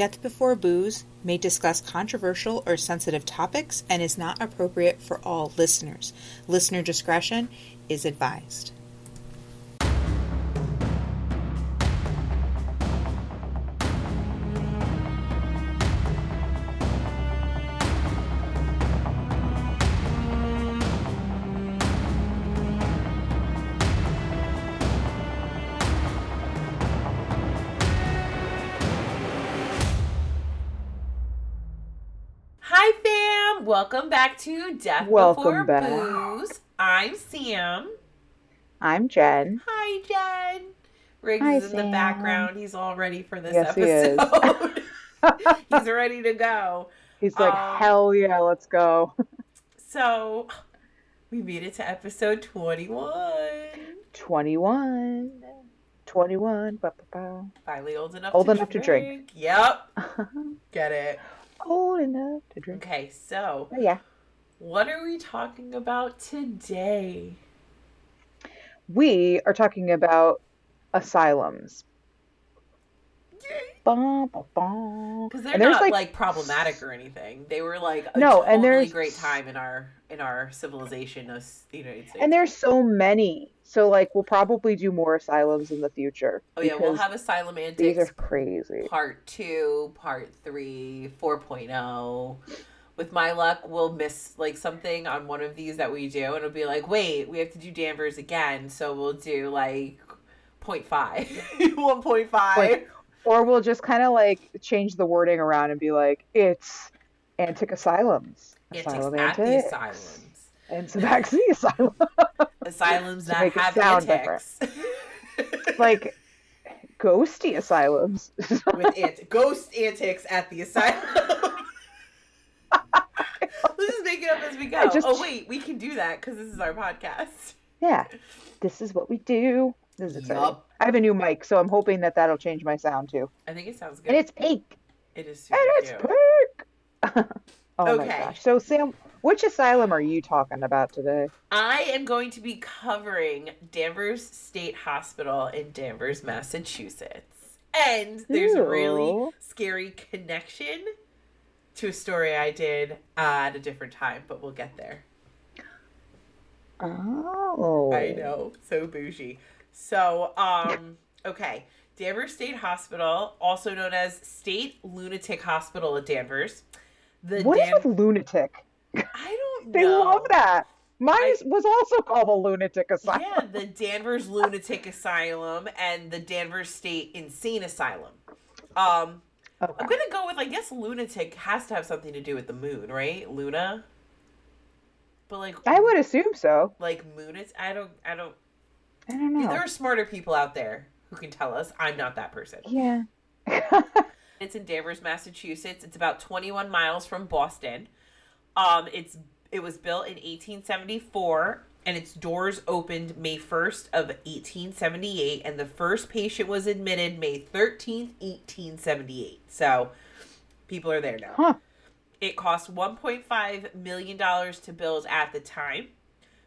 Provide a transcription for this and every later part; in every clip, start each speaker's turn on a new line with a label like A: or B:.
A: Death Before Booze may discuss controversial or sensitive topics and is not appropriate for all listeners. Listener discretion is advised.
B: To Death
C: Welcome
B: Before
C: back.
B: Booze. I'm Sam.
C: I'm Jen.
B: Hi, Jen. Riggs
C: Hi,
B: is in the background. He's all ready for this
C: Yes, he is.
B: episode. He's ready to go.
C: He's like,
B: Um,
C: hell yeah, let's go.
B: So, we made it to episode 21.
C: 21. 21. Ba, ba, ba.
B: Finally old enough
C: Old
B: to
C: enough to drink.
B: Yep. Get it.
C: Old enough to drink.
B: Okay, so
C: Oh, yeah.
B: What are we talking about today?
C: We are talking about asylums.
B: Because they're
C: there's
B: not
C: like,
B: like, problematic or anything. They were like a
C: No,
B: totally
C: and there's-
B: great time in our in our civilization of the United States.
C: and there's so many. So like we'll probably do more asylums in the future.
B: oh yeah, we'll have Asylum
C: these
B: Antics
C: are crazy.
B: Part Two, Part Three, 4.0. With my luck, we'll miss like something on one of these that we do, and it'll be like, wait, we have to do Danvers again, so we'll do like 0.5, 1.5.
C: Like, Or we'll just kind of like change the wording around and be like, it's antic asylums. Asylum
B: at the
C: antics.
B: asylums.
C: And Subaxi Asylum.
B: Asylums that have
C: sound
B: antics.
C: like ghosty asylums.
B: with ant- ghost antics at the asylum. Make it up as we go.
C: Just-
B: oh wait, we can do that because this is our podcast.
C: yeah. This is what we do. This is exciting.
B: Yup.
C: I have a new mic, so I'm hoping that that'll change my sound too.
B: I think it sounds good.
C: And it's pink.
B: it is super
C: And it's
B: cute.
C: pink. oh my
B: Okay.
C: gosh. So Sam, which asylum are you talking about today?
B: I am going to be covering Danvers State Hospital in Danvers, Massachusetts. And there's a really scary connection to a story I did at a different time, but we'll get there.
C: Oh.
B: I know, so bougie. So, um, okay. Danvers State Hospital, also known as State Lunatic Hospital at Danvers. The
C: What is
B: Dan-
C: with lunatic?
B: I don't
C: They
B: know.
C: love that. Mine
B: I-
C: was also called a lunatic asylum.
B: Yeah, the Danvers Lunatic Asylum and the Danvers State Insane Asylum. Um,
C: Okay.
B: I'm gonna go with I guess lunatic has to have something to do with the moon, right? Luna. But like,
C: I would assume so.
B: like moon. It's I don't I don't.
C: I don't know.
B: There are smarter people out there who can tell us. I'm not that person.
C: Yeah.
B: It's in Danvers, Massachusetts. It's about 21 miles from Boston. Um, it's it was built in 1874, and its doors opened May 1st of 1878, and the first patient was admitted May 13th, 1878. So, people are there now.
C: huh.
B: It cost 1.5 million dollars to build at the time.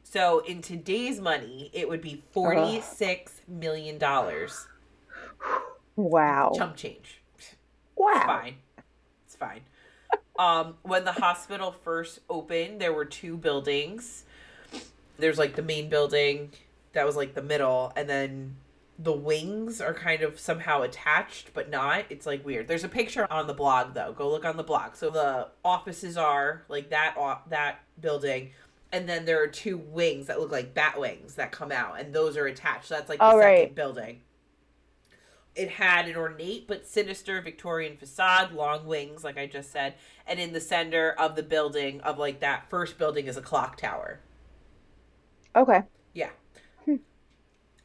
B: So, in today's money, it would be 46 million dollars.
C: Wow.
B: Chump change.
C: Wow.
B: It's fine. It's fine. Um, when the hospital first opened, there were two buildings. There's like the main building that was like the middle, and then the wings are kind of somehow attached, but not. It's like weird. There's a picture on the blog though. Go look on the blog. So the offices are like that that building, and then there are two wings that look like bat wings that come out, and those are attached. So that's like the
C: Oh,
B: second
C: right.
B: building. It had an ornate but sinister Victorian facade, long wings, like I just said, and in the center of the building, of like that first building, is a clock tower.
C: Okay.
B: Yeah. Hmm.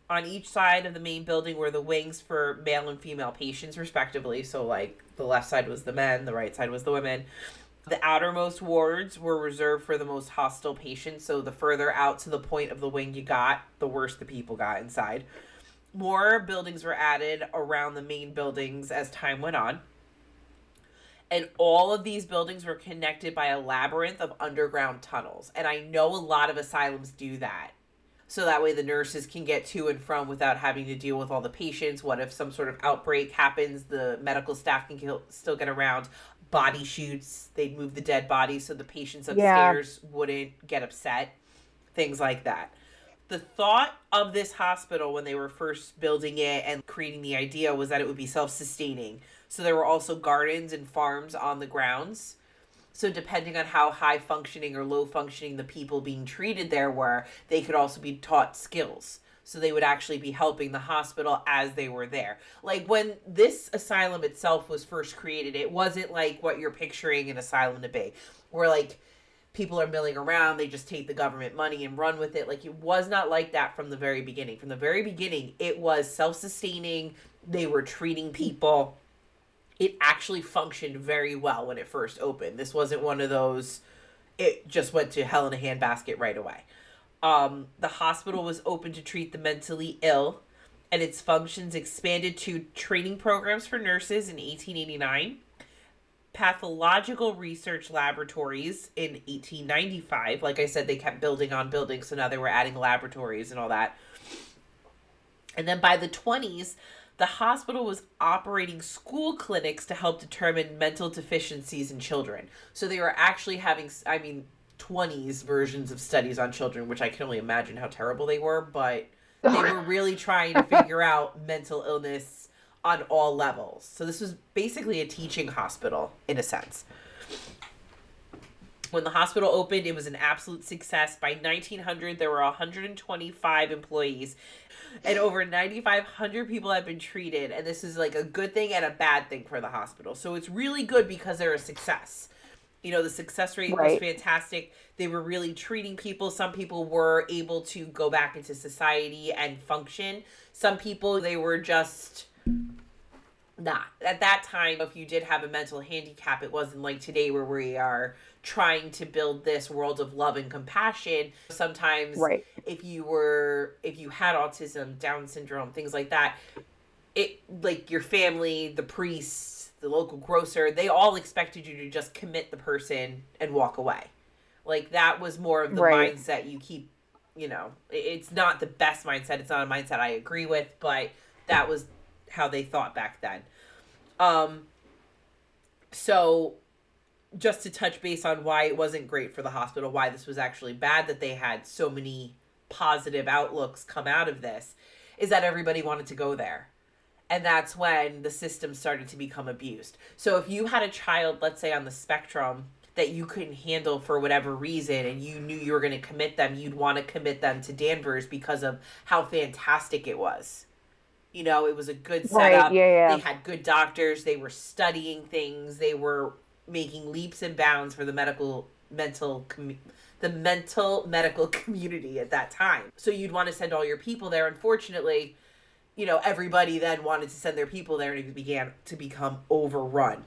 B: On each side of the main building were the wings for male and female patients, respectively. So, like, the left side was the men, the right side was the women. The outermost wards were reserved for the most hostile patients. So, the further out to the point of the wing you got, the worse the people got inside. More buildings were added around the main buildings as time went on. And all of these buildings were connected by a labyrinth of underground tunnels. And I know a lot of asylums do that. so that way the nurses can get to and from without having to deal with all the patients. What if some sort of outbreak happens? The medical staff can kill, still get around. Body shoots, they'd move the dead bodies so the patients upstairs yeah. wouldn't get upset. Things like that. The thought of this hospital when they were first building it and creating the idea was that it would be self sustaining. So there were also gardens and farms on the grounds so depending on how high functioning or low functioning the people being treated there were, they could also be taught skills. So they would actually be helping the hospital as they were there. Like when this asylum itself was first created, it wasn't like what you're picturing an asylum to be, where like people are milling around, they just take the government money and run with it. Like it was not like that from the very beginning. From the very beginning, it was self sustaining. They were treating people it actually functioned very well when it first opened. This wasn't one of those it just went to hell in a handbasket right away. Um, the hospital was open to treat the mentally ill, and its functions expanded to training programs for nurses in 1889, pathological research laboratories in 1895. Like I said, they kept building on building, so now they were adding laboratories and all that. And then by the 20s, the hospital was operating school clinics to help determine mental deficiencies in children. So they were actually having, I mean, 20s versions of studies on children, which I can only imagine how terrible they were, but they were really trying to figure out mental illness on all levels. So this was basically a teaching hospital in a sense. When the hospital opened, it was an absolute success. By 1900, there were 125 employees and over 9,500 people have been treated. And this is like a good thing and a bad thing for the hospital. So it's really good because they're a success. You know, the success rate right. was fantastic. They were really treating people. Some people were able to go back into society and function. Some people, they were just not. At that time, if you did have a mental handicap, it wasn't like today where we are trying to build this world of love and compassion sometimes
C: right.
B: if you were if you had autism down syndrome things like that it like your family the priests the local grocer they all expected you to just commit the person and walk away like that was more of the right. mindset you keep you know it's not the best mindset it's not a mindset i agree with but that was how they thought back then um so just to touch base on why it wasn't great for the hospital, why this was actually bad that they had so many positive outlooks come out of this, is that everybody wanted to go there. And that's when the system started to become abused. So if you had a child, let's say on the spectrum, that you couldn't handle for whatever reason and you knew you were going to commit them, you'd want to commit them to Danvers because of how fantastic it was. You know, it was a good setup.
C: Right, yeah, yeah.
B: They had good doctors. They were studying things. They were making leaps and bounds for the medical mental com- the mental medical community at that time. So you'd want to send all your people there. Unfortunately, you know, everybody then wanted to send their people there and it began to become overrun.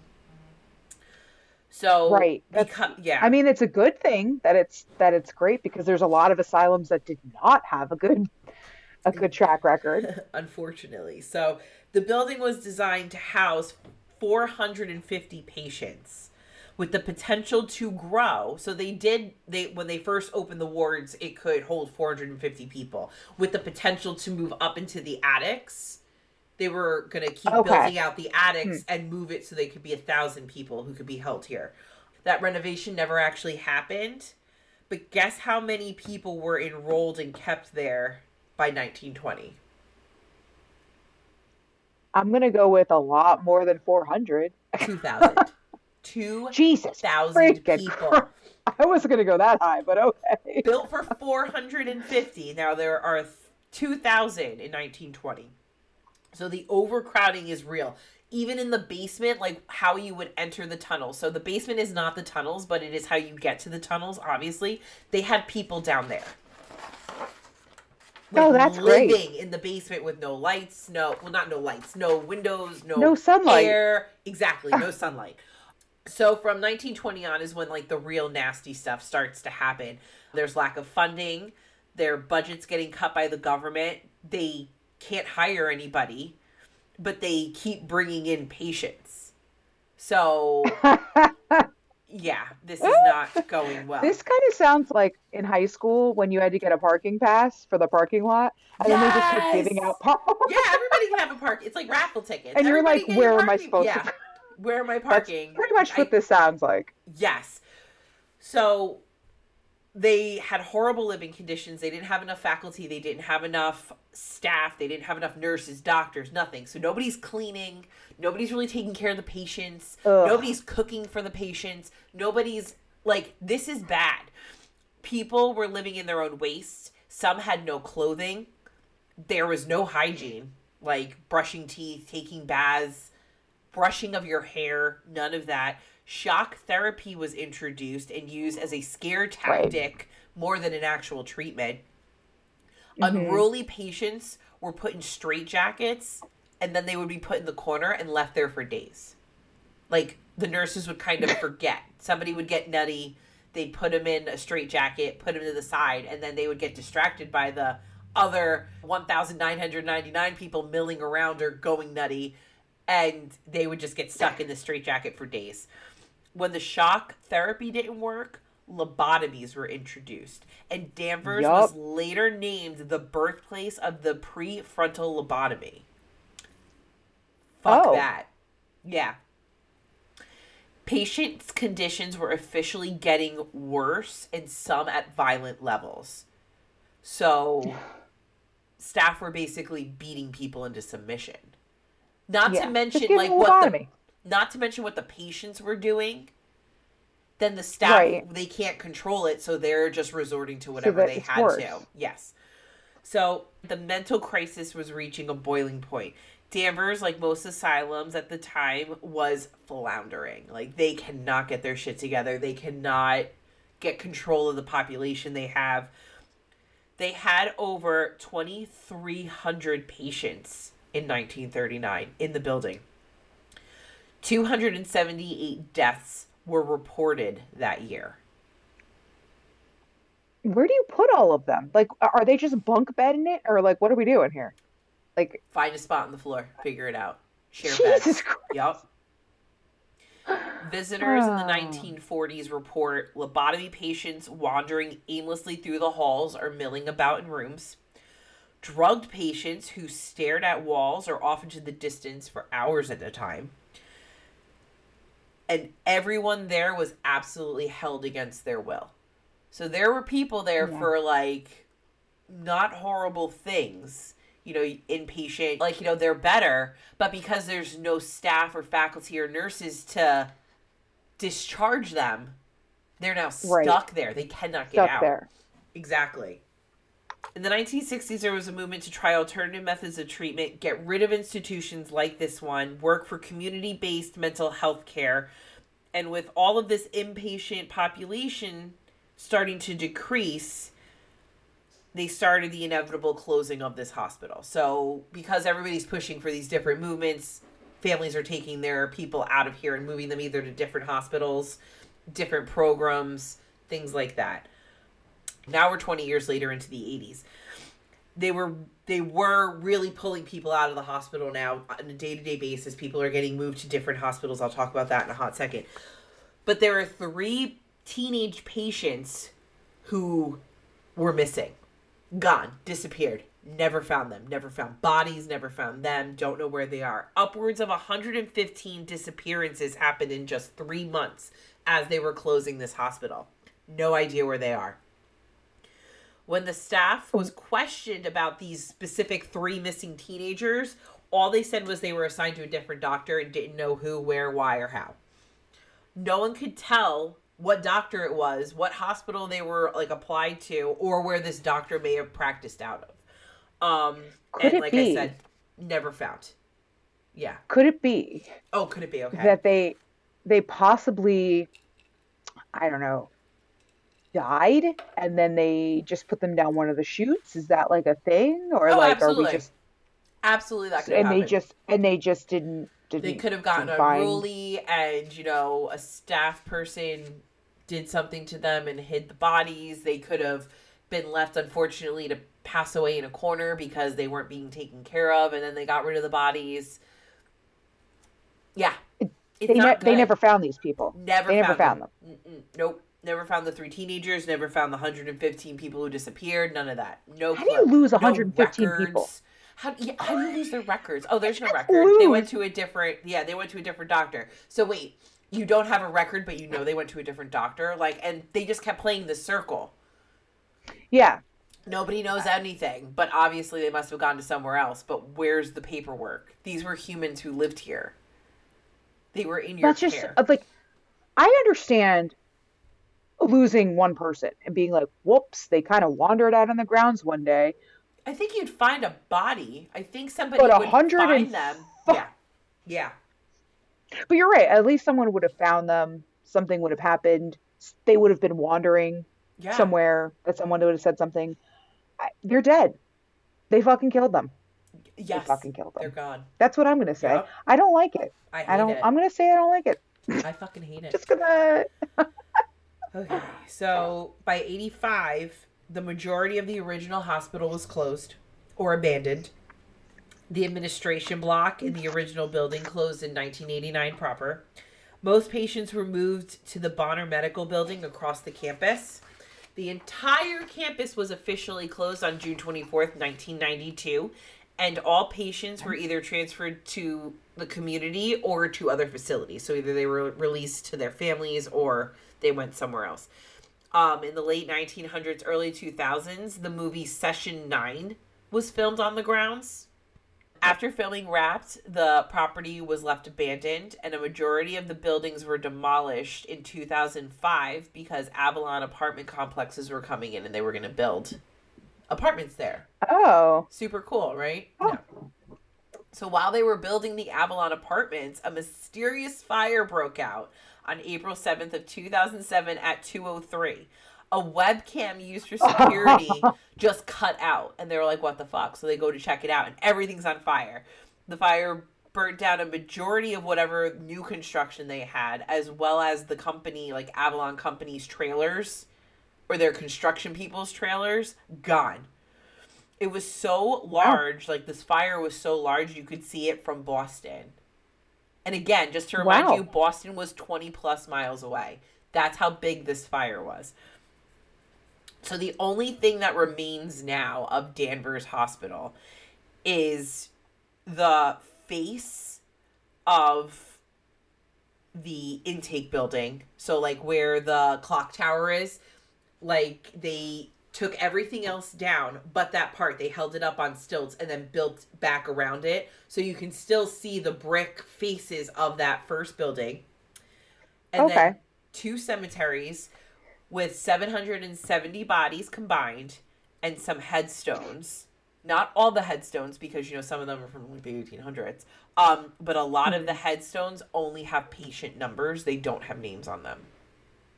B: So
C: right,
B: because, yeah.
C: I mean, it's a good thing that it's that it's great because there's a lot of asylums that did not have a good a good track record.
B: Unfortunately, so the building was designed to house 450 patients with the potential to grow. So they did they when they first opened the wards, it could hold 450 people with the potential to move up into the attics. They were going to keep okay. building out the attics hmm. and move it so they could be a thousand people who could be held here. That renovation never actually happened. But guess how many people were enrolled and kept there by 1920?
C: I'm going to go with a lot more than 400.
B: 2,000. Two
C: Jesus
B: thousand people.
C: I wasn't going to go that high, but okay.
B: Built for 450. Now there are 2,000 in 1920. So the overcrowding is real. Even in the basement, like how you would enter the tunnels. So the basement is not the tunnels, but it is how you get to the tunnels, obviously. They had people down there.
C: Like oh, that's
B: living
C: great.
B: in the basement with no lights, no, well, not no lights, no windows, no,
C: no sunlight.
B: Air. Exactly, no sunlight so from 1920 on is when like the real nasty stuff starts to happen there's lack of funding their budget's getting cut by the government they can't hire anybody but they keep bringing in patients so yeah, this is not going well.
C: This kind of sounds like in high school when you had to get a parking pass for the parking lot, and then they just kept giving out park.
B: yeah, everybody can have a park. It's like raffle tickets.
C: And you're like, where am I supposed
B: yeah.
C: to?
B: Where am I
C: That's
B: parking?
C: pretty much what
B: I-
C: this sounds like.
B: Yes. So they had horrible living conditions. They didn't have enough faculty. They didn't have enough staff. They didn't have enough nurses, doctors, nothing. So nobody's cleaning. Nobody's really taking care of the patients.
C: Ugh.
B: Nobody's cooking for the patients. Nobody's like, this is bad. People were living in their own waste. Some had no clothing. There was no hygiene, like brushing teeth, taking baths, brushing of your hair, none of that. Shock therapy was introduced and used as a scare tactic more than an actual treatment. Mm-hmm. Unruly patients were put in straitjackets and then they would be put in the corner and left there for days. Like the nurses would kind of forget. Somebody would get nutty, they'd put him in a straitjacket, put him to the side, and then they would get distracted by the other 1,999 people milling around or going nutty, and they would just get stuck in the straitjacket for days. When the shock therapy didn't work, lobotomies were introduced, and Danvers
C: Yup.
B: was later named the birthplace of the prefrontal lobotomy. Fuck
C: Oh.
B: that. Yeah. Patients' conditions were officially getting worse and some at violent levels. So, staff were basically beating people into submission. Not
C: Yeah.
B: to mention like what the. Not to mention what the patients were doing. Then the staff
C: Right.
B: they can't control it, so they're just resorting to whatever
C: that
B: they had
C: worse.
B: to. Yes. So the mental crisis was reaching a boiling point. Danvers, like most asylums at the time, was floundering. Like they cannot get their shit together. They cannot get control of the population they have. They had over 2,300 patients in 1939 in the building. 278 deaths were reported that year.
C: Where do you put all of them? Like, are they just bunk bedding it, or like, what are we doing here? Like,
B: Find a spot on the floor, figure it out. Share
C: Jesus
B: beds.
C: Christ.
B: Yep. Visitors in the ah.
C: Oh.
B: 1940s report lobotomy patients wandering aimlessly through the halls or milling about in rooms. Drugged patients who stared at walls or off into the distance for hours at a time. And everyone there was absolutely held against their will. So there were people there
C: Yeah.
B: for like not horrible things, you know, inpatient, like, you know, they're better, but because there's no staff or faculty or nurses to discharge them, they're now
C: Right.
B: stuck there. They cannot get
C: stuck
B: out.
C: there.
B: Exactly. In the 1960s, there was a movement to try alternative methods of treatment, get rid of institutions like this one, work for community based mental health care. And with all of this inpatient population starting to decrease, they started the inevitable closing of this hospital. So, because everybody's pushing for these different movements, families are taking their people out of here and moving them either to different hospitals, different programs, things like that. Now we're 20 years later into the 80s. They were they were really pulling people out of the hospital now on a day-to-day basis. People are getting moved to different hospitals. I'll talk about that in a hot second. But there are three teenage patients who were missing, gone, disappeared, never found them, never found bodies, never found them, don't know where they are. Upwards of 115 disappearances happened in just three months as they were closing this hospital. No idea where they are. When the staff was questioned about these specific three missing teenagers, all they said was they were assigned to a different doctor and didn't know who, where, why, or how. No one could tell what doctor it was, what hospital they were like applied to, or where this doctor may have practiced out of. Um,
C: Could
B: and
C: it
B: like
C: be?
B: I said, never found. Yeah.
C: Could it be
B: Oh, could it be okay?
C: that they they possibly I don't know died and then they just put them down one of the chutes? Is that like a thing, or
B: Oh,
C: like are we just
B: Absolutely, that could
C: and
B: have
C: they just and they just didn't didn't
B: they could have gotten
C: didn't find-
B: and you know a staff person did something to them and hid the bodies they could have been left unfortunately to pass away in a corner because they weren't being taken care of and then they got rid of the bodies yeah It's
C: they, ne- they never found these people.
B: never
C: they never
B: found,
C: found
B: them. Mm-mm. Nope. Never found the three teenagers. Never found the 115 people who disappeared. None of that. No.
C: How do you lose
B: No
C: 115 people?
B: How, yeah, how do you lose their records? Oh, there's no
C: just
B: record. They went to a different. Yeah, they went to a different doctor. So wait, you don't have a record, but you know they went to a different doctor. Like, and they just kept playing the circle.
C: Yeah,
B: Nobody knows anything, but obviously they must have gone to somewhere else. But where's the paperwork? These were humans who lived here. They were in your
C: that's just
B: care.
C: uh, like I understand losing one person and being like, "Whoops!" They kind of wandered out on the grounds one day.
B: I think you'd find a body. I think somebody
C: But
B: would find them.
C: fu-
B: Yeah, yeah.
C: But you're right. At least someone would have found them. Something would have happened. They would have been wandering
B: Yeah.
C: somewhere. That someone would have said something. I, they're dead. They fucking killed them.
B: Yes.
C: They fucking killed them.
B: They're gone.
C: That's what I'm gonna say.
B: Yep.
C: I don't like it.
B: I hate
C: I don't.
B: it.
C: I'm gonna say I don't like it.
B: I fucking hate it.
C: Just gonna.
B: Okay. So by 85, the majority of the original hospital was closed or abandoned. The administration block in the original building closed in 1989 proper. Most patients were moved to the Bonner Medical Building across the campus. The entire campus was officially closed on June 24th, 1992, and all patients were either transferred to the community or to other facilities. So either they were released to their families or they went somewhere else. Um, in the late 1900s, early 2000s, the movie Session 9 was filmed on the grounds. After filming wrapped, the property was left abandoned, and a majority of the buildings were demolished in 2005 because Avalon apartment complexes were coming in and they were going to build apartments there.
C: Oh.
B: Super cool, right?
C: Oh.
B: No. So while they were building the Avalon apartments, a mysterious fire broke out on April 7th of 2007 at 203. A webcam used for security just cut out and they were like what the fuck? So they go to check it out and everything's on fire. The fire burnt down a majority of whatever new construction they had as well as the company like Avalon company's trailers or their construction people's trailers gone it was so large like this fire was so large you could see it from boston and again just to remind
C: Wow.
B: you boston was 20 plus miles away. That's how big this fire was. So the only thing that remains now of danvers hospital is the face of the intake building. So like where the clock tower is like they took everything else down but that part they held it up on stilts and then built back around it. So you can still see the brick faces of that first building. And then
C: Okay.
B: two cemeteries with 770 bodies combined and some headstones. Not all the headstones because you know some of them are from like the 1800s um but a lot of the headstones only have patient numbers. They don't have names on them.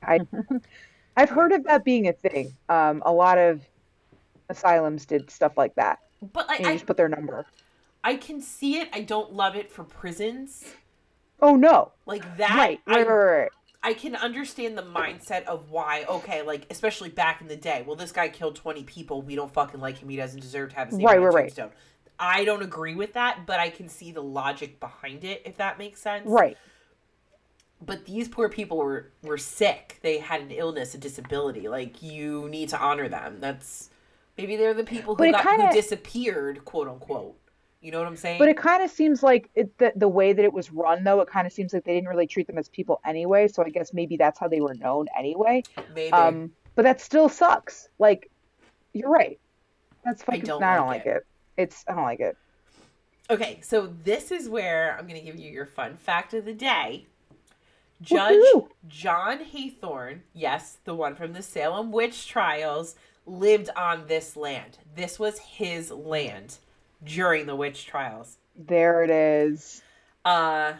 C: I I've heard of that being a thing. Um, a lot of asylums did stuff like that.
B: but like I,
C: just put their number.
B: I can see it. I don't love it for prisons.
C: Oh no!
B: Like that.
C: Right,
B: I,
C: right, right, right.
B: I can understand the mindset of why, okay, like, especially back in the day. Well, this guy killed 20 people. We don't fucking like him. He doesn't deserve to have his name
C: Right,
B: on
C: right, right.
B: I don't agree with that, but I can see the logic behind it, if that makes sense.
C: Right.
B: But these poor people were, were sick. They had an illness, a disability. Like, you need to honor them. That's maybe they're the people who got
C: kinda-
B: who disappeared, quote unquote. You know what I'm saying?
C: But it kind of seems like it, the the way that it was run, though, it kind of seems like they didn't really treat them as people anyway. So I guess maybe that's how they were known anyway.
B: maybe.
C: Um, but that still sucks. Like, you're right. That's fucking.
B: don't
C: I don't
B: like
C: like it. It's. I don't like it.
B: Okay, so this is where I'm going to give you your fun fact of the day. Judge
C: Woohoo!
B: John Haythorne, yes, the one from the Salem witch trials, lived on this land. This was his land during the witch trials.
C: There it is.
B: Uh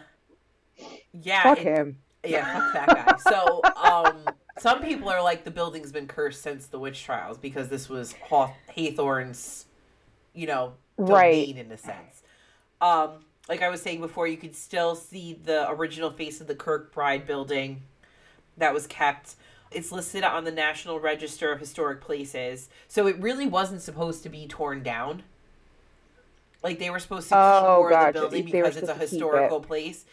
B: yeah,
C: Fuck
B: it-
C: him.
B: yeah, fuck that guy. So, um, some people are like the building's been cursed since the witch trials because this was Haw- Haythorne's, you know, domain
C: Right.
B: in a sense. Um, like I was saying before, you could still see the original face of the Kirkbride building that was kept. It's listed on the National Register of Historic Places, so it really wasn't supposed to be torn down. Like they were supposed to oh, keep
C: Oh,
B: more of
C: gotcha.
B: the building because it's a
C: keep it.
B: historical place.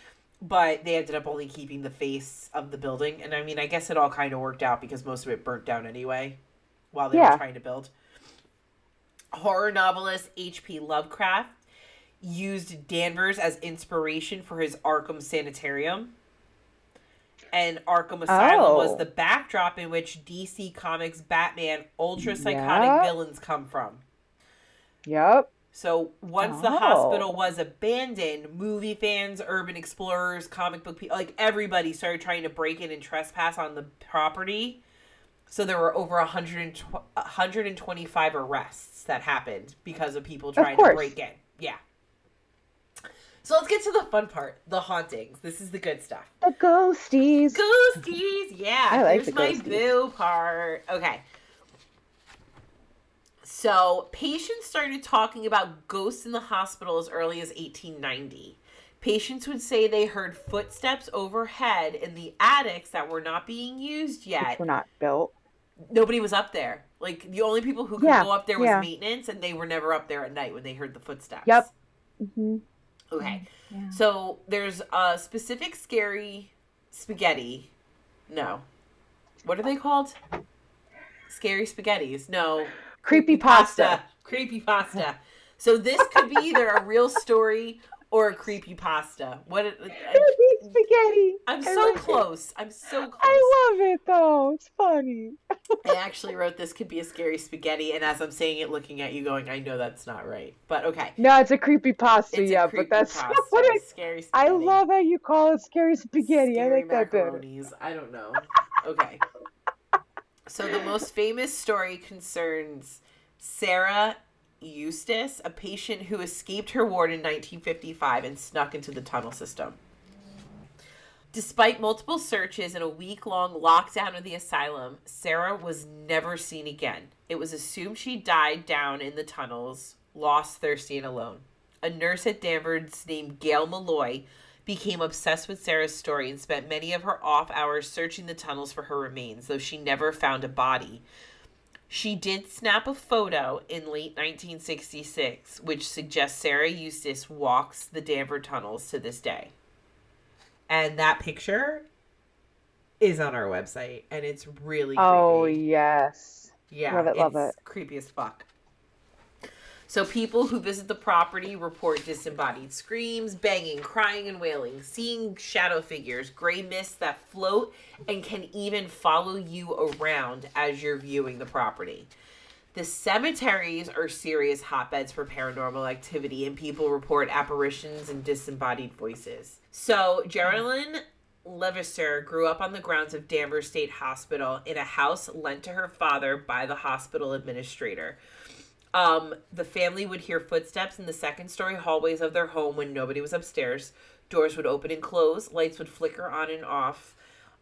B: but they ended up only keeping the face of the building. And I mean, I guess it all kind of worked out because most of it burnt down anyway while they
C: Yeah.
B: were trying to build. Horror novelist H.P. Lovecraft used Danvers as inspiration for his Arkham Sanitarium. And Arkham Asylum was
C: Oh.
B: the backdrop in which DC Comics Batman ultra psychotic
C: Yeah.
B: villains come from.
C: Yep.
B: So once the
C: Oh.
B: hospital was abandoned, movie fans, urban explorers, comic book people, like everybody started trying to break in and trespass on the property. So there were over 120, 125 arrests that happened because of people trying to break in. Yeah. So let's get to the fun part, the hauntings. This is the good stuff.
C: The ghosties.
B: Ghosties, yeah.
C: I like
B: Here's
C: the
B: my
C: ghosties.
B: boo part. Okay. So patients started talking about ghosts in the hospital as early as 1890. Patients would say they heard footsteps overhead in the attics that were not being used yet.
C: Which were not built.
B: Nobody was up there. Like the only people who could
C: Yeah,
B: go up there was
C: yeah.
B: maintenance, and they were never up there at night when they heard the footsteps.
C: Yep. hmm
B: Okay.
C: Yeah.
B: So there's a specific scary spaghetti. No. What are they called? Scary spaghettis. No.
C: Creepy pasta.
B: Creepy pasta. So this could be either a real story or a creepy pasta. What? it-
C: Creepy spaghetti.
B: I'm so
C: like it.
B: close. I'm so close.
C: I love it though. It's funny.
B: I actually wrote this could be a scary spaghetti, and as I'm saying it, looking at you, going, I know that's not right, but okay.
C: No, it's a creepy pasta.
B: It's a
C: yeah,
B: creepy
C: but that's
B: pasta,
C: what I.
B: scary Spaghetti.
C: I love how you call it scary spaghetti. I
B: Scary
C: like that better.
B: I don't know. Okay. So the most famous story concerns Sarah Eustace, a patient who escaped her ward in 1955 and snuck into the tunnel system. Despite multiple searches and a week long lockdown of the asylum, Sarah was never seen again. It was assumed she died down in the tunnels, lost, thirsty, and alone. A nurse at Danvers named Gail Malloy became obsessed with Sarah's story and spent many of her off hours searching the tunnels for her remains, though she never found a body. She did snap a photo in late 1966, which suggests Sarah Eustace walks the Danvers tunnels to this day. And that picture is on our website, and it's really oh, creepy.
C: Oh yes.
B: Yeah,
C: Love it, love
B: it's creepy as fuck. So people who visit the property report disembodied screams, banging, crying, and wailing, seeing shadow figures, gray mists that float and can even follow you around as you're viewing the property. The cemeteries are serious hotbeds for paranormal activity, and people report apparitions and disembodied voices. So, Geraldine Levasseur grew up on the grounds of Danvers State Hospital in a house lent to her father by the hospital administrator. Um, the family would hear footsteps in the second story hallways of their home when nobody was upstairs. Doors would open and close, lights would flicker on and off.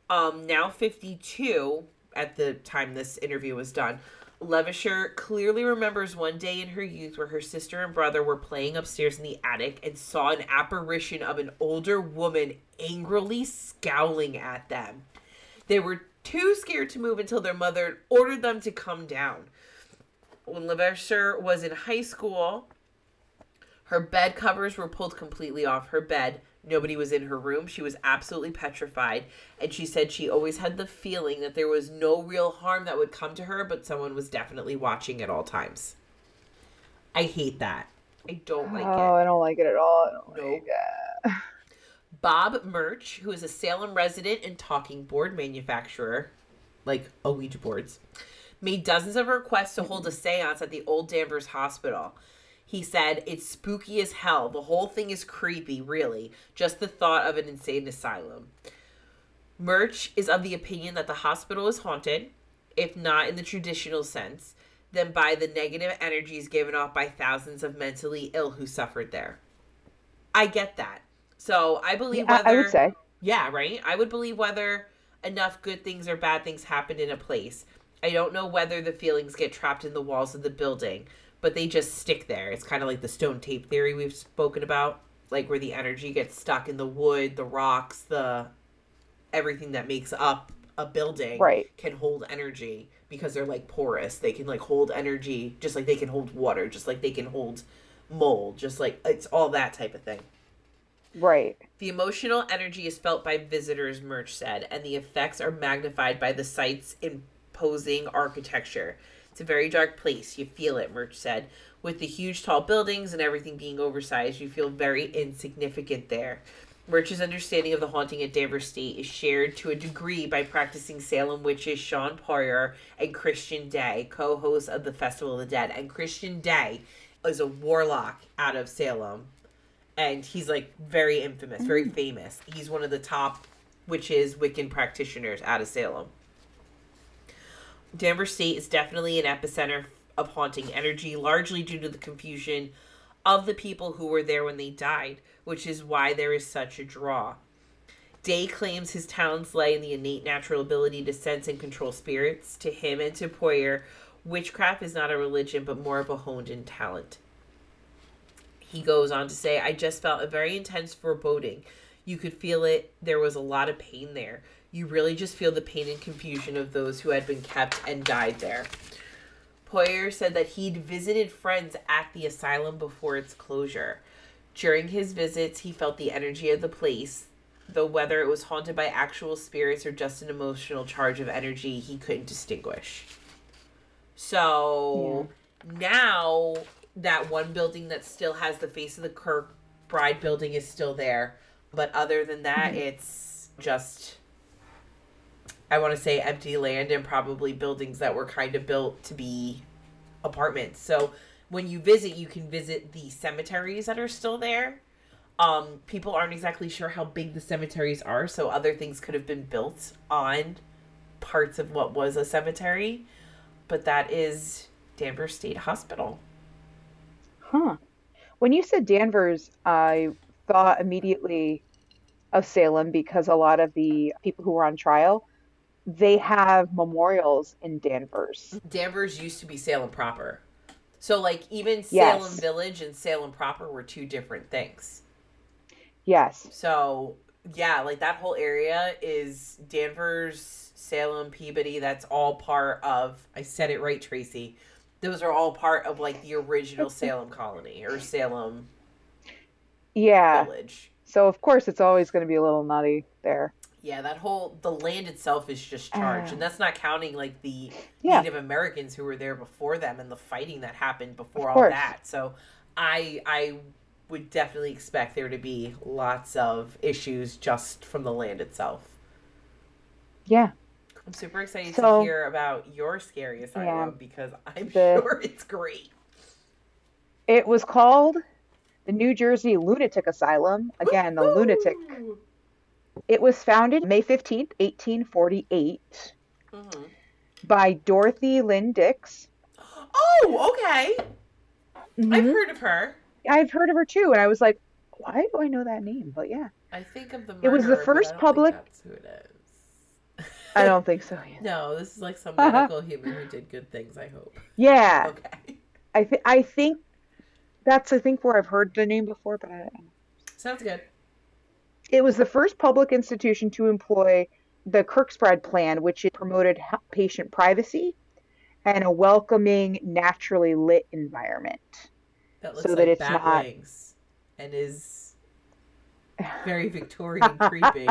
B: Um, now 52, at the time this interview was done, Levasseur clearly remembers one day in her youth where her sister and brother were playing upstairs in the attic and saw an apparition of an older woman angrily scowling at them. They were too scared to move until their mother ordered them to come down. When Levasseur was in high school, her bed covers were pulled completely off her bed. Nobody was in her room. She was absolutely petrified. And she said she always had the feeling that there was no real harm that would come to her, but someone was definitely watching at all times. I hate that. I don't like
C: oh,
B: it.
C: Oh, I don't like it at all. I don't
B: Nope.
C: like it.
B: Bob Murch, who is a Salem resident and talking board manufacturer, like Ouija boards, made dozens of requests to hold a seance at the old Danvers Hospital. He said, It's spooky as hell. The whole thing is creepy, really. Just the thought of an insane asylum. Murch is of the opinion that the hospital is haunted, if not in the traditional sense, then by the negative energies given off by thousands of mentally ill who suffered there. I get that. So I believe
C: I,
B: whether
C: I would say.
B: yeah, right? I would believe whether enough good things or bad things happened in a place. I don't know whether the feelings get trapped in the walls of the building, but they just stick there. It's kind of like the stone tape theory we've spoken about, like where the energy gets stuck in the wood, the rocks, the everything that makes up a building
C: Right.
B: can hold energy because they're like porous. They can like hold energy just like they can hold water, just like they can hold mold, just like it's all that type of thing.
C: Right.
B: The emotional energy is felt by visitors, Murch said, and the effects are magnified by the site's imposing architecture. It's a very dark place. You feel it, Murch said. With the huge tall buildings and everything being oversized, you feel very insignificant there. Murch's understanding of the haunting at Danvers State is shared to a degree by practicing Salem witches Shawn Poyer and Christian Day, co hosts of the Festival of the Dead. And Christian Day is a warlock out of Salem. And he's like very infamous, very mm. famous. He's one of the top witches, Wiccan practitioners out of Salem. Danvers State is definitely an epicenter of haunting energy, largely due to the confusion of the people who were there when they died, which is why there is such a draw. Day claims his talents lay in the innate natural ability to sense and control spirits. To him and to Poyer, witchcraft is not a religion but more of a honed in talent. He goes on to say, I just felt a very intense foreboding. You could feel it. There was a lot of pain there. You really just feel the pain and confusion of those who had been kept and died there. Poyer said that he'd visited friends at the asylum before its closure. During his visits, he felt the energy of the place, though whether it was haunted by actual spirits or just an emotional charge of energy, he couldn't distinguish. So now that one building that still has the face of the Kirk Bride building is still there, but other than that, mm-hmm. it's just I want to say empty land and probably buildings that were kind of built to be apartments. So when you visit, you can visit the cemeteries that are still there. Um, people aren't exactly sure how big the cemeteries are, so other things could have been built on parts of what was a cemetery. But that is Danvers State Hospital.
C: Huh. When you said Danvers, I thought immediately of Salem because a lot of the people who were on trial, they have memorials in Danvers.
B: Danvers used to be Salem proper. So, like, even
C: Yes.
B: Salem Village and Salem proper were two different things.
C: Yes.
B: So yeah, like that whole area is Danvers, Salem, Peabody. That's all part of. I said it right, Tracy. Those are all part of like the original Salem colony or Salem
C: Yeah.
B: village.
C: So of course it's always going to be a little nutty there.
B: Yeah, that whole the land itself is just charged,
C: Ah.
B: and that's not counting like the
C: Yeah.
B: Native Americans who were there before them and the fighting that happened before all that. So, I I would definitely expect there to be lots of issues just from the land itself.
C: Yeah.
B: I'm super excited
C: So-
B: to hear about your scary asylum
C: Yeah.
B: because I'm
C: The-
B: sure it's great.
C: It was called the New Jersey Lunatic Asylum. Again, the lunatic. It was founded May 15th, 1848
B: Mhm.
C: by Dorothy Lynn Dix.
B: Oh, okay. I've
C: Mhm.
B: heard of her.
C: I've heard of her too, and I was like, why do I know that name? But yeah,
B: I think of the.
C: It was the first
B: don't
C: public-
B: That's who it is.
C: I don't think so. Yet.
B: No, this is like some medical human who did good things. I hope.
C: Yeah,
B: Okay,
C: I th- I think that's I think where I've heard the name before, but I,
B: sounds good.
C: It was the first public institution to employ the Kirkbride plan, which promoted patient privacy and a welcoming, naturally lit environment.
B: That looks
C: So
B: like
C: that it's
B: bat
C: not-
B: and is very Victorian creepy.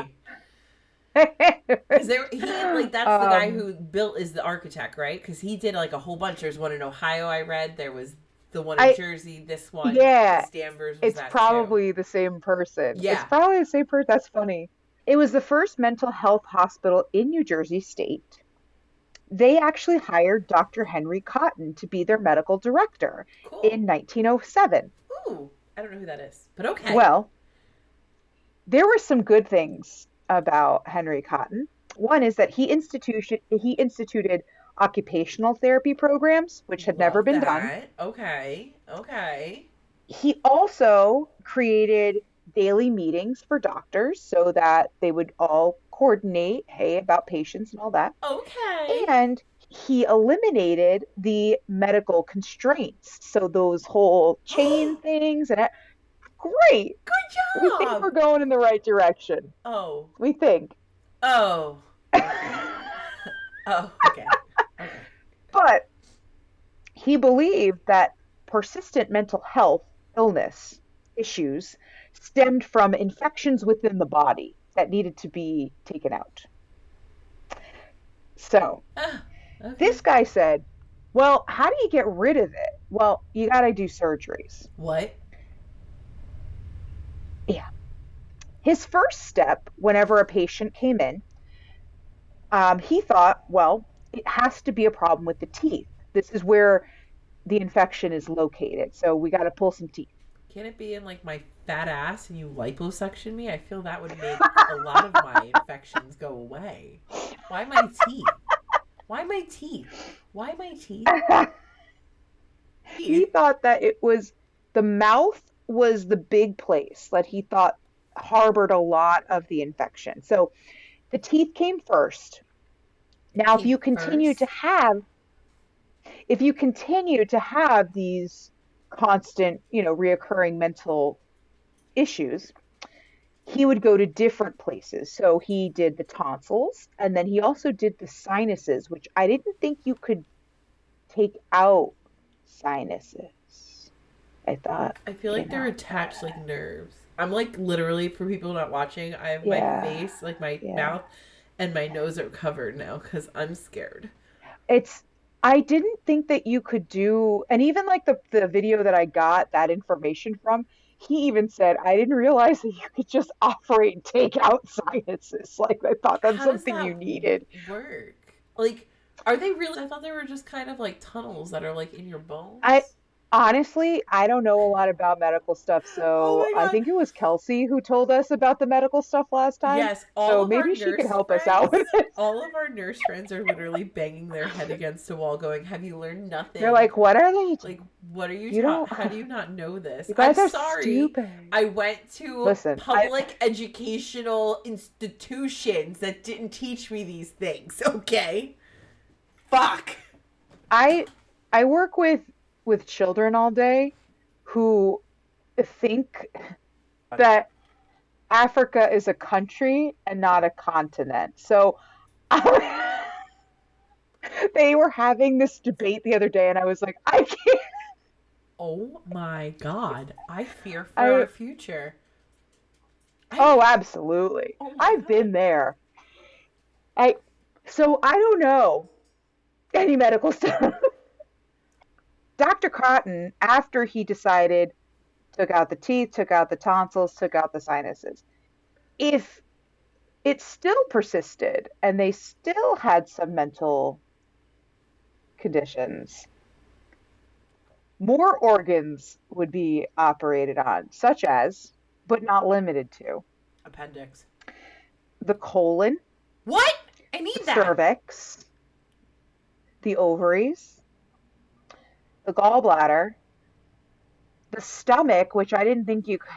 B: Because there, he like that's the guy
C: Um,
B: who built is the architect, right? Because he did like a whole bunch. There's one in Ohio I read. There was the one in
C: I-
B: Jersey. This one,
C: Yeah,
B: Danvers. Was
C: it's
B: that too.
C: probably the same person.
B: Yeah.
C: It's probably the same person. That's funny. It was the first mental health hospital in New Jersey state. They actually hired Dr. Henry Cotton to be their medical director
B: cool.
C: in 1907.
B: Ooh, I don't know who that is, but okay.
C: Well, there were some good things about Henry Cotton. One is that he instituted he instituted occupational therapy programs, which had never
B: Love
C: been done.
B: Okay, okay.
C: He also created daily meetings for doctors so that they would all coordinate, hey, about patients and all that.
B: Okay.
C: And he eliminated the medical constraints. So those whole chain things and great.
B: Good job.
C: We think we're going in the right direction.
B: Oh,
C: We think.
B: oh, oh. Okay.
C: He believed that persistent mental health illness issues stemmed from infections within the body that needed to be taken out. So,
B: Ah, okay.
C: this guy said, Well, how do you get rid of it? Well, you got to do surgeries.
B: What? Yeah.
C: His first step, whenever a patient came in, um, he thought, Well, it has to be a problem with the teeth. This is where the infection is located. So, we got to pull some teeth.
B: Can it be in like my fat ass and you liposuction me? I feel that would make a lot of my infections go away. Why my teeth? Why my teeth? Why my teeth?
C: he thought that it was the mouth was the big place that he thought harbored a lot of the infection. So the teeth came first. Now, if you continue
B: first?
C: to have, if you continue to have these constant, you know, reoccurring mental issues, he would go to different places. So he did the tonsils and then he also did the sinuses, which I didn't think you could take out sinuses. I thought.
B: I feel like they're attached like nerves. I'm like literally for people not watching. I have
C: Yeah.
B: my face, like my
C: Yeah.
B: mouth, and my nose are covered now because I'm scared.
C: It's I didn't think that you could do and even like the the video that I got that information from, he even said I didn't realize that you could just operate and take out sinuses. Like I thought that's
B: How
C: something
B: that
C: you needed.
B: Work like. Are they really? I thought they were just kind of like tunnels that are like in your bones.
C: I- Honestly, I don't know a lot about medical stuff, so
B: Oh
C: I think it was Kelsey who told us about the medical stuff last time.
B: Yes, all
C: so
B: of our
C: maybe she could help us out with
B: friends-
C: it.
B: All of our nurse friends are literally banging their head against the wall, going, "Have you learned nothing?"
C: They're like, "What are they?
B: "Like, what are you?
C: You don't-
B: How do you not know this?"
C: you guys
B: I'm
C: are
B: sorry.
C: stupid."
B: I went to
C: Listen, I-
B: public educational institutions that didn't teach me these things. Okay, fuck.
C: I I work with with children all day who think that Africa is a country and not a continent. So they were having this debate the other day and I was like, I can't
B: Oh my god, I fear for
C: I-
B: our future. I-
C: Oh, absolutely.
B: Oh
C: I've been there. I so I don't know any medical stuff. Dr. Cotton, after he decided, took out the teeth, took out the tonsils, took out the sinuses. If it still persisted and they still had some mental conditions, more organs would be operated on, such as, but not limited to,
B: Appendix.
C: the colon,
B: What? I need that.
C: cervix, the ovaries, the gallbladder, the stomach, which I didn't think you could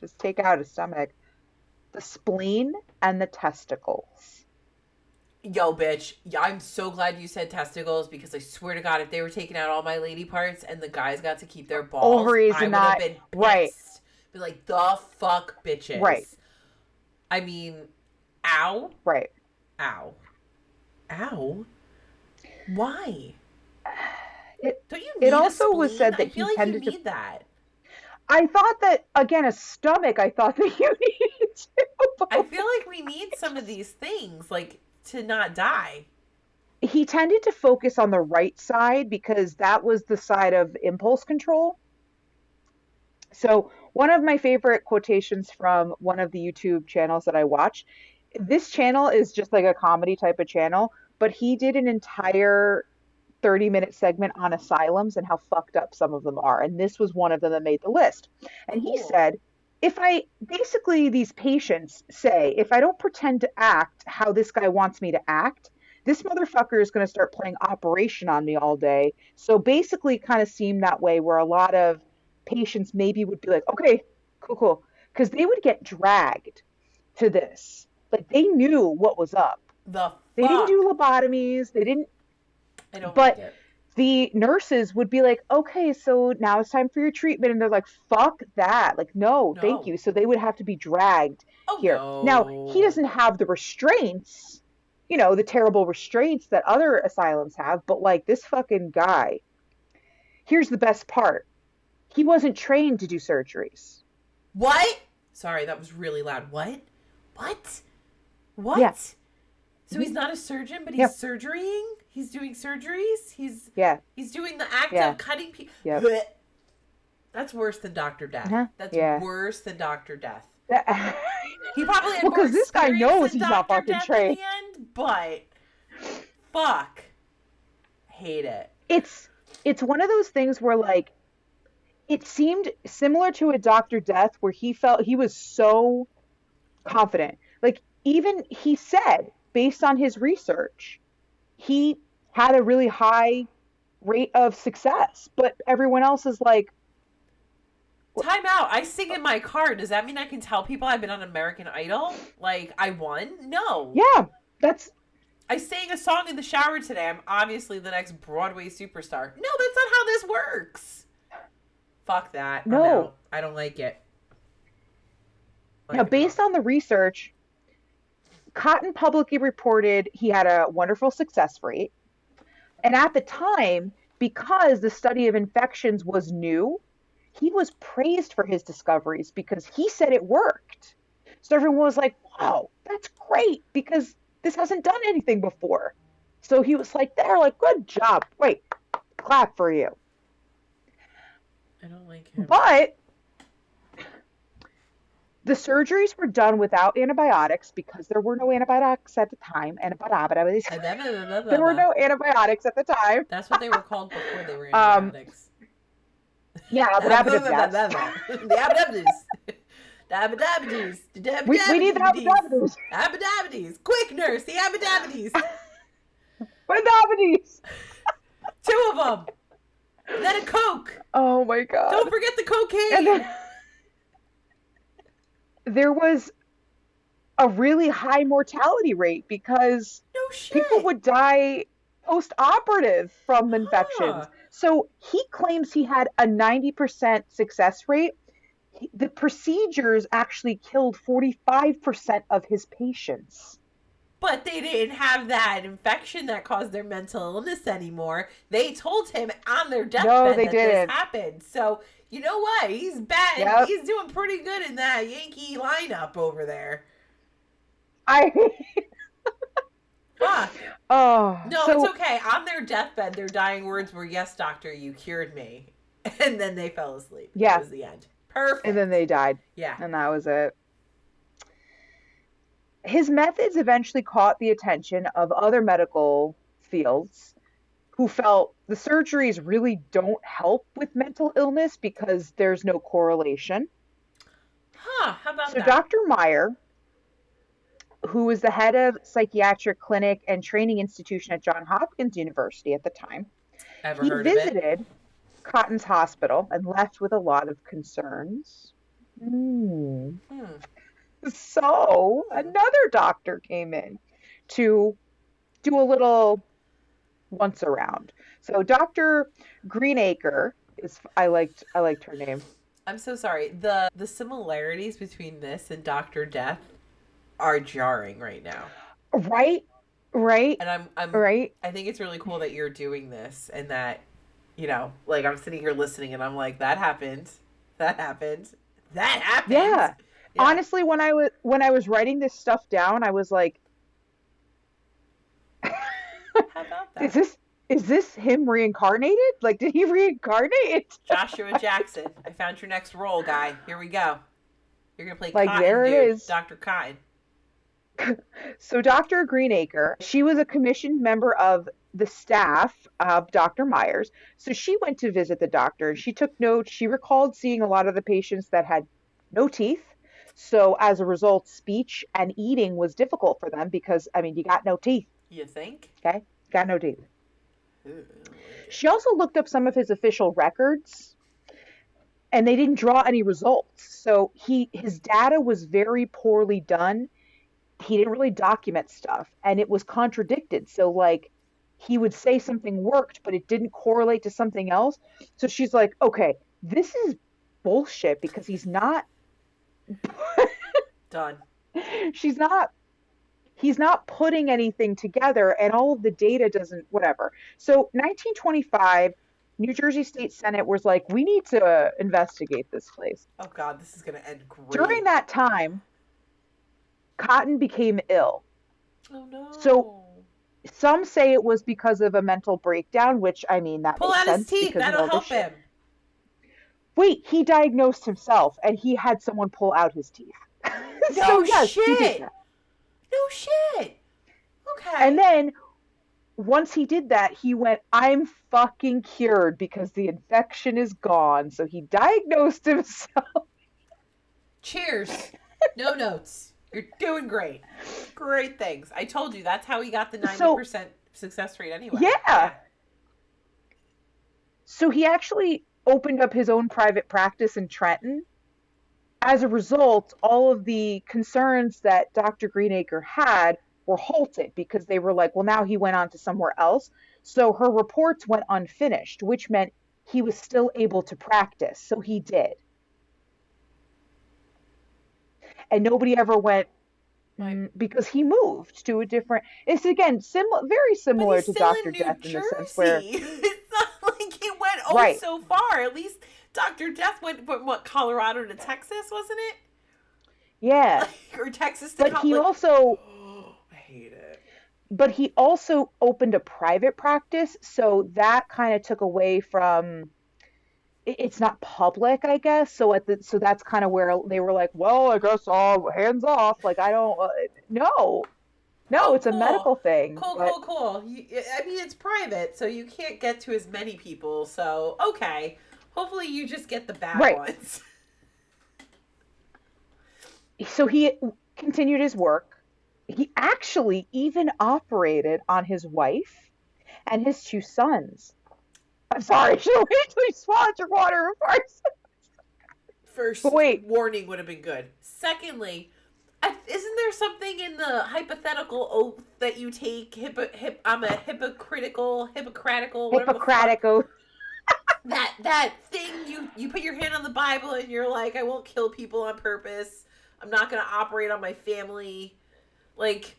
C: just take out a stomach, the spleen, and the testicles.
B: Yo, bitch. I'm so glad you said testicles because I swear to God, if they were taking out all my lady parts and the guys got to keep their balls,
C: Ovaries
B: I would have
C: not-
B: been pissed.
C: right.
B: Be like, the fuck, bitches.
C: Right.
B: I mean, ow,
C: Right.
B: ow, ow. Why?
C: It-
B: Don't you?
C: it
B: need
C: also was said
B: I
C: that
B: feel
C: he
B: like you
C: tended to-
B: need that.
C: I thought that, again, a stomach, I thought that you needed to.
B: I feel like we need some of these things, like to not die.
C: he tended to focus on the right side because that was the side of impulse control. So, one of my favorite quotations from one of the YouTube channels that I watch, this channel is just like a comedy type of channel, but he did an entire 30 minute segment on asylums and how fucked up some of them are. And this was one of them that made the list. And he
B: Cool.
C: said, if I basically, these patients say, if I don't pretend to act how this guy wants me to act, this motherfucker is going to start playing operation on me all day. So basically, kind of seemed that way where a lot of patients maybe would be like, okay, cool, cool. Because they would get dragged to this. Like they knew what was up.
B: The
C: They
B: fuck?
C: didn't do lobotomies. They didn't.
B: I don't
C: but-
B: like.
C: The nurses would be like, okay, so now it's time for your treatment. And they're like, fuck that. Like, no,
B: No.
C: thank you. So they would have to be dragged
B: Oh,
C: here. Now, he doesn't have the restraints, you know, the terrible restraints that other asylums have, but like this fucking guy. Here's the best part. He wasn't trained to do surgeries.
B: What? Sorry, that was really loud. What? What? What?
C: Yeah.
B: So he's not a surgeon, but he's
C: Yeah.
B: surgerying. He's doing surgeries. He's
C: Yeah.
B: he's doing the act
C: Yeah.
B: of cutting people.
C: Yep.
B: That's worse than Doctor Death.
C: Uh-huh.
B: That's
C: Yeah.
B: worse than Doctor Death. He probably because
C: Well, this guy knows he's not
B: Dr.
C: fucking
B: Death
C: trained.
B: End, but fuck, hate it.
C: it's it's one of those things where like it seemed similar to a Doctor Death where he felt he was so confident. Like even he said based on his research, he had a really high rate of success, but everyone else is like,
B: Time out. I sing in my car. Does that mean I can tell people I've been on American Idol? Like I won? No.
C: yeah, that's
B: I sang a song in the shower today. I'm obviously the next Broadway superstar. No, that's not how this works. Fuck that.
C: No.
B: I don't like it.
C: Now, based on the research, Cotton publicly reported he had a wonderful success rate. And at the time, because the study of infections was new, he was praised for his discoveries because he said it worked. So everyone was like, wow, that's great because this hasn't done anything before. So he was like, they're like, good job. Wait, clap for you.
B: I don't like him.
C: But the surgeries were done without antibiotics because there were no antibiotics at the time. Antibiotics. There were no antibiotics at the time.
B: That's what they were called before they were
C: Um,
B: antibiotics.
C: Yeah,
B: the
C: but yes.
B: abidabidis. The abidabidis. The
C: We, we need the
B: abidabidis.
C: Abidabidis.
B: Quick, nurse. The abidabidis.
C: Abidabidis.
B: Two of them. Then a Coke.
C: Oh my god.
B: Don't forget the
C: And
B: cocaine.
C: There was a really high mortality rate because
B: No
C: people would die post-operative from infections.
B: Huh.
C: So he claims he had a 90% success rate. The procedures actually killed 45% of his patients.
B: But they didn't have that infection that caused their mental illness anymore. They told him on their deathbed
C: No, they
B: that
C: didn't.
B: this happened. So you know what? He's bad.
C: Yep.
B: He's doing pretty good in that Yankee lineup over there.
C: I
B: Fuck.
C: oh
B: No,
C: so,
B: it's okay. On their deathbed, their dying words were, "Yes, doctor, you cured me," and then they fell asleep.
C: Yeah.
B: that was the end. Perfect.
C: and then they died.
B: yeah.
C: and that was it. His methods eventually caught the attention of other medical fields who felt the surgeries really don't help with mental illness because there's no correlation.
B: Huh? How about
C: So,
B: that?
C: Dr. Meyer, who was the head of psychiatric clinic and training institution at Johns Hopkins University at the time,
B: Ever
C: he
B: heard of it?
C: visited Cotton's hospital and left with a lot of concerns. Hmm.
B: Hmm.
C: So another doctor came in to do a little once around. So Dr. Greenacre is I liked I liked her name.
B: I'm so sorry. the The similarities between this and Doctor Death are jarring right now,
C: Right? Right?
B: and I'm I'm
C: Right?
B: I think it's really cool that you're doing this and that, you know, like I'm sitting here listening and I'm like, that happened. That happened. That happened.
C: Yeah.
B: Yeah.
C: Honestly, when I was when I was writing this stuff down, I was like,
B: How about that?
C: is this is this him reincarnated? Like did he reincarnate?
B: Joshua Jackson, I found your next role, guy. Here we go. You're gonna play
C: Like,
B: Cotton,
C: there it
B: dude.
C: is.
B: Dr. Cotton.
C: So Dr. Greenacre, she was a commissioned member of the staff of Dr. Myers. So she went to visit the doctor and she took notes. She recalled seeing a lot of the patients that had no teeth. So as a result, speech and eating was difficult for them because I mean, you got no teeth,
B: You think?
C: okay? Got no teeth. She also looked up some of his official records and they didn't draw any results. So he his data was very poorly done. He didn't really document stuff and it was contradicted. So like he would say something worked but it didn't correlate to something else. So she's like, "Okay, this is bullshit because he's not
B: Done.
C: she's not he's not putting anything together and all of the data doesn't whatever so 1925 New Jersey State Senate was like, we need to investigate this place.
B: Oh God, this is gonna end great.
C: During that time, Cotton became ill.
B: Oh no.
C: So- Some say it was because of a mental breakdown, which I mean that
B: pull
C: makes
B: out
C: sense
B: his teeth. That'll help him.
C: Wait, he diagnosed himself and he had someone pull out his teeth. so
B: No
C: yes,
B: shit. No shit. Okay.
C: And then once he did that, he went, I'm fucking cured because the infection is gone. So he diagnosed himself.
B: Cheers. No notes. You're doing great. Great things. I told you that's how he got the ninety
C: So-
B: percent success rate anyway.
C: Yeah. So he actually opened up his own private practice in Trenton. As a result, all of the concerns that Dr. Greenacre had were halted because they were like, well, now he went on to somewhere else. So her reports went unfinished, which meant he was still able to practice. So he did. And nobody ever went mm, because he moved to a different. It's again similar, very similar to Doctor
B: in
C: Death in
B: Jersey.
C: the sense where
B: it's not like he went oh
C: Right.
B: so far. At least Doctor Death went from what Colorado to Texas, wasn't it?
C: yeah,
B: or Texas to
C: but
B: Col-
C: he
B: like-
C: also
B: I hate it.
C: but he also opened a private practice, so that kind of took away from. It's not public, I guess. So at the so that's kind of where they were like, well, I guess all hands off. Like I don't. Uh, no, no,
B: Oh,
C: it's a medical thing.
B: Cool,
C: but-
B: cool, cool. You, I mean, it's private, so you can't get to as many people. So okay, hopefully you just get the bad
C: Right.
B: ones.
C: so he continued his work. He actually even operated on his wife and his two sons. I'm sorry, should have waited till you swallowed your water before I said
B: First
C: But wait.
B: warning would have been good. Secondly, isn't there something in the hypothetical oath that you take? Hippo, hip, I'm a hypocritical, hypocritical, whatever the fuck-
C: Hippocratic oath.
B: That that thing you you put your hand on the Bible and you're like, I won't kill people on purpose. I'm not gonna operate on my family. Like,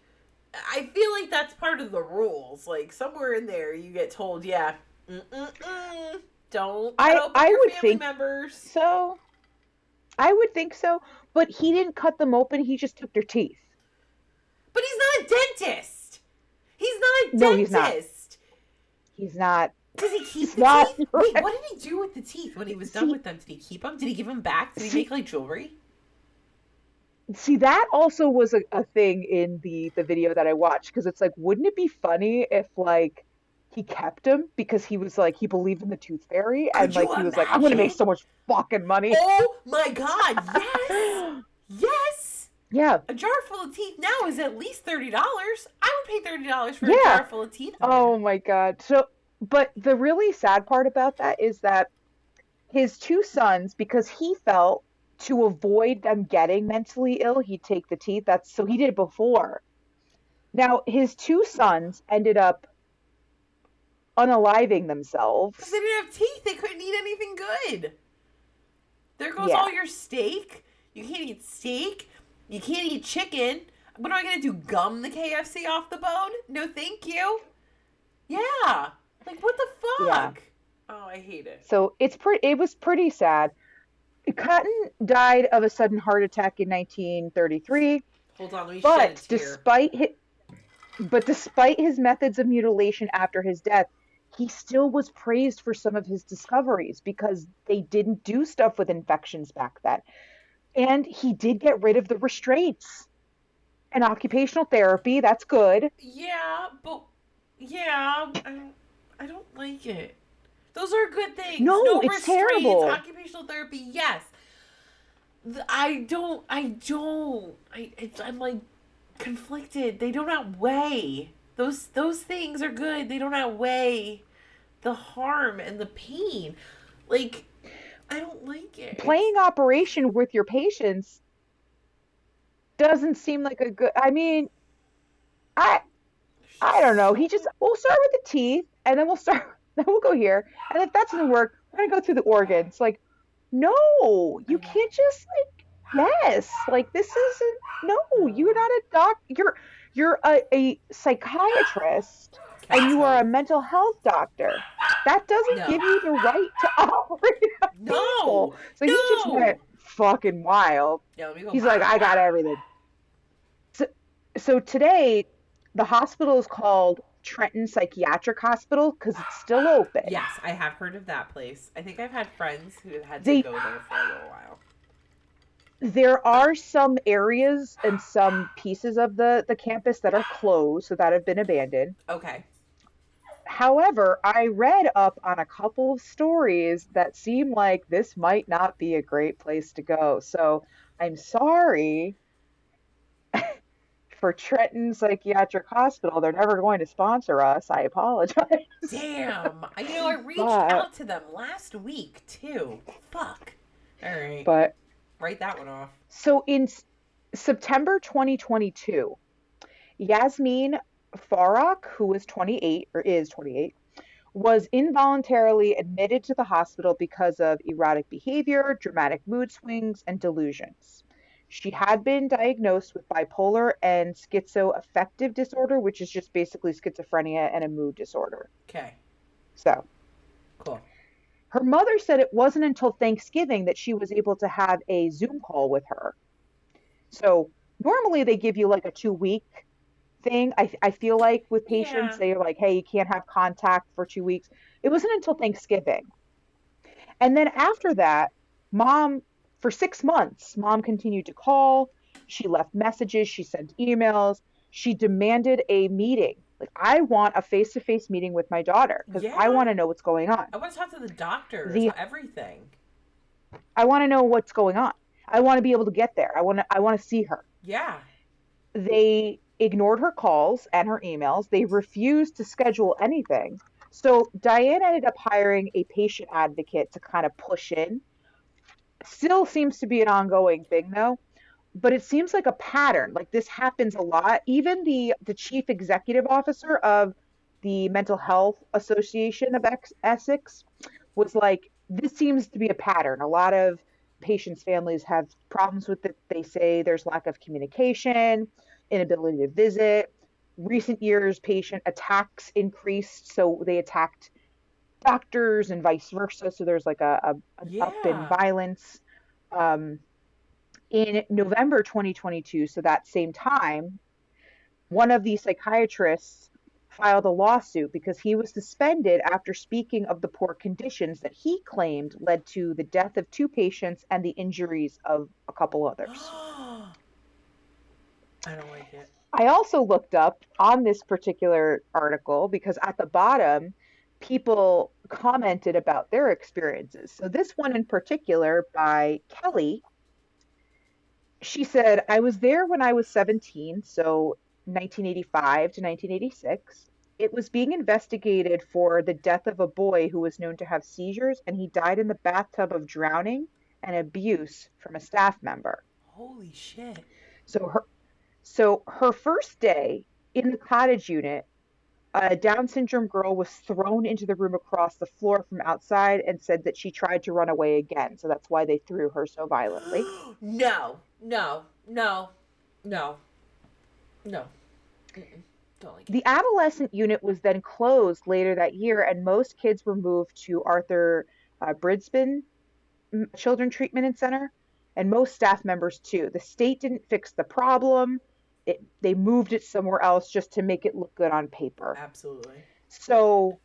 B: I feel like that's part of the rules. Like somewhere in there, you get told, yeah, mm-mm-mm, don't
C: I- I
B: your
C: would
B: family
C: think
B: members.
C: So, I would think so, but he didn't cut them open. He just took their teeth.
B: But he's not a dentist. He's not a
C: No,
B: dentist.
C: he's not. He's not.
B: Does he keep the
C: not,
B: teeth? Wait, what did he do with the teeth when he was done
C: See-
B: with them? Did he keep them? Did he give them back? Did he
C: See-
B: make like jewelry?
C: See, that also was a, a thing in the the video that I watched because it's like, wouldn't it be funny if like he kept them because he was like he believed in the tooth fairy and
B: Could
C: like he was like, I'm gonna make so much fucking money.
B: Oh my god, yes! yes!
C: Yeah.
B: A jar full of teeth now is at least thirty dollars. I would pay thirty dollars for
C: Yeah.
B: a jar full of teeth.
C: Oh my god. So, but the really sad part about that is that his two sons, because he felt to avoid them getting mentally ill, he'd take the teeth. That's so he did it before. Now, his two sons ended up unaliving themselves.
B: Because they didn't have teeth, they couldn't eat anything good. There goes
C: Yeah.
B: all your steak. You can't eat steak. You can't eat chicken. What am I gonna do? Gum the KFC off the bone? No, thank you. Yeah. Like what the fuck?
C: Yeah.
B: Oh, I hate it.
C: So it's pretty. It was pretty sad. Cotton died of a sudden heart attack in 1933.
B: Hold on, let me
C: But despite his, but despite his methods of mutilation after his death, he still was praised for some of his discoveries because they didn't do stuff with infections back then. And he did get rid of the restraints. And occupational therapy, that's good.
B: Yeah, but yeah, I don't, I don't like it. Those are good things.
C: No, it's terrible.
B: Occupational therapy, yes. I don't. I don't. I. It's, I'm like conflicted. They don't outweigh those. Those things are good. They don't outweigh the harm and the pain. Like, I don't like it.
C: Playing operation with your patients doesn't seem like a good I mean I I don't know. He just we'll start with the teeth and then we'll start then we'll go here. And if that doesn't work, we're gonna go through the organs. Like, no, you uh-huh. can't just like yes. Like this isn't no, you're not a doc you're you're a, a psychiatrist and you are a mental health doctor. That doesn't
B: No.
C: give you the right to operate on
B: No.
C: So he just went fucking wild.
B: Yeah, let me go
C: He's like, I got everything. So, so today, the hospital is called Trenton Psychiatric Hospital because it's still open.
B: Yes, I have heard of that place. I think I've had friends who have had to
C: They-
B: go there for a little while.
C: There are some areas and some pieces of the, the campus that are closed, so that have been abandoned.
B: Okay.
C: However, I read up on a couple of stories that seem like this might not be a great place to go. So I'm sorry for Trenton Psychiatric Hospital. They're never going to sponsor us. I apologize.
B: Damn. I- you know, I reached
C: But-
B: out to them last week too. Fuck. All right.
C: But
B: Write that one off.
C: so in September 2022, Yasmin Farak, who was 28 or is 28, was involuntarily admitted to the hospital because of erratic behavior, dramatic mood swings, and delusions. She had been diagnosed with bipolar and schizoaffective disorder, which is just basically schizophrenia and a mood disorder.
B: Okay.
C: So,
B: Cool.
C: her mother said it wasn't until Thanksgiving that she was able to have a Zoom call with her. So, normally they give you like a two week thing. I, I feel like with patients,
B: Yeah.
C: they're like, hey, you can't have contact for two weeks. It wasn't until Thanksgiving. And then after that, mom, for six months, mom continued to call. She left messages, she sent emails, she demanded a meeting. Like, I want a face to face meeting with my daughter because
B: Yeah.
C: I want to know what's going on.
B: I want to talk to the doctors.
C: The-
B: everything.
C: I want to know what's going on. I want to be able to get there. I want to I want to see her.
B: Yeah.
C: They ignored her calls and her emails. They refused to schedule anything. So Diane ended up hiring a patient advocate to kind of push in. Still seems to be an ongoing thing though, but it seems like a pattern. Like this happens a lot. Even the the chief executive officer of the Mental Health Association of Ex- Essex was like, this seems to be a pattern. A lot of patients' families have problems with it. They say there's lack of communication, inability to visit. Recent years, patient attacks increased, so they attacked doctors and vice versa. So there's like a, a an up in violence. Um, in November 2022, so that same time, one of the psychiatrists filed a lawsuit because he was suspended after speaking of the poor conditions that he claimed led to the death of two patients and the injuries of a couple others.
B: I don't like it.
C: I also looked up on this particular article because at the bottom, people commented about their experiences. So, this one in particular by Kelly, she said, I was there when I was 17, so 1985 to 1986. It was being investigated for the death of a boy who was known to have seizures, and he died in the bathtub of drowning and abuse from a staff member.
B: Holy shit.
C: So her, so her first day in the cottage unit, a Down syndrome girl was thrown into the room across the floor from outside and said that she tried to run away again. So that's why they threw her so violently.
B: no, no, no, no, no. Mm-mm. Don't like it.
C: The adolescent unit was then closed later that year, and most kids were moved to Arthur uh, Brisbane mm, Children Treatment and Center, and most staff members too. The state didn't fix the problem. It, they moved it somewhere else just to make it look good on paper.
B: Absolutely.
C: So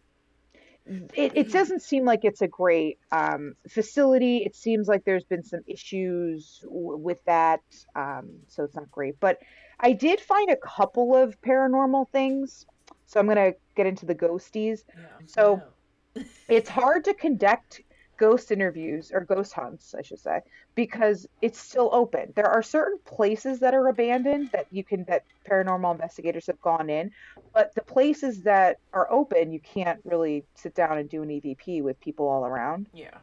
C: it, it doesn't seem like it's a great um, facility. It seems like there's been some issues w- with that. Um, so it's not great. But I did find a couple of paranormal things. So I'm going to get into the ghosties.
B: Yeah.
C: So- It's hard to conduct ghost interviews or ghost hunts, I should say, because it's still open. There are certain places that are abandoned that you can that paranormal investigators have gone in, but the places that are open, you can't really sit down and do an EVP with people all around.
B: Yeah.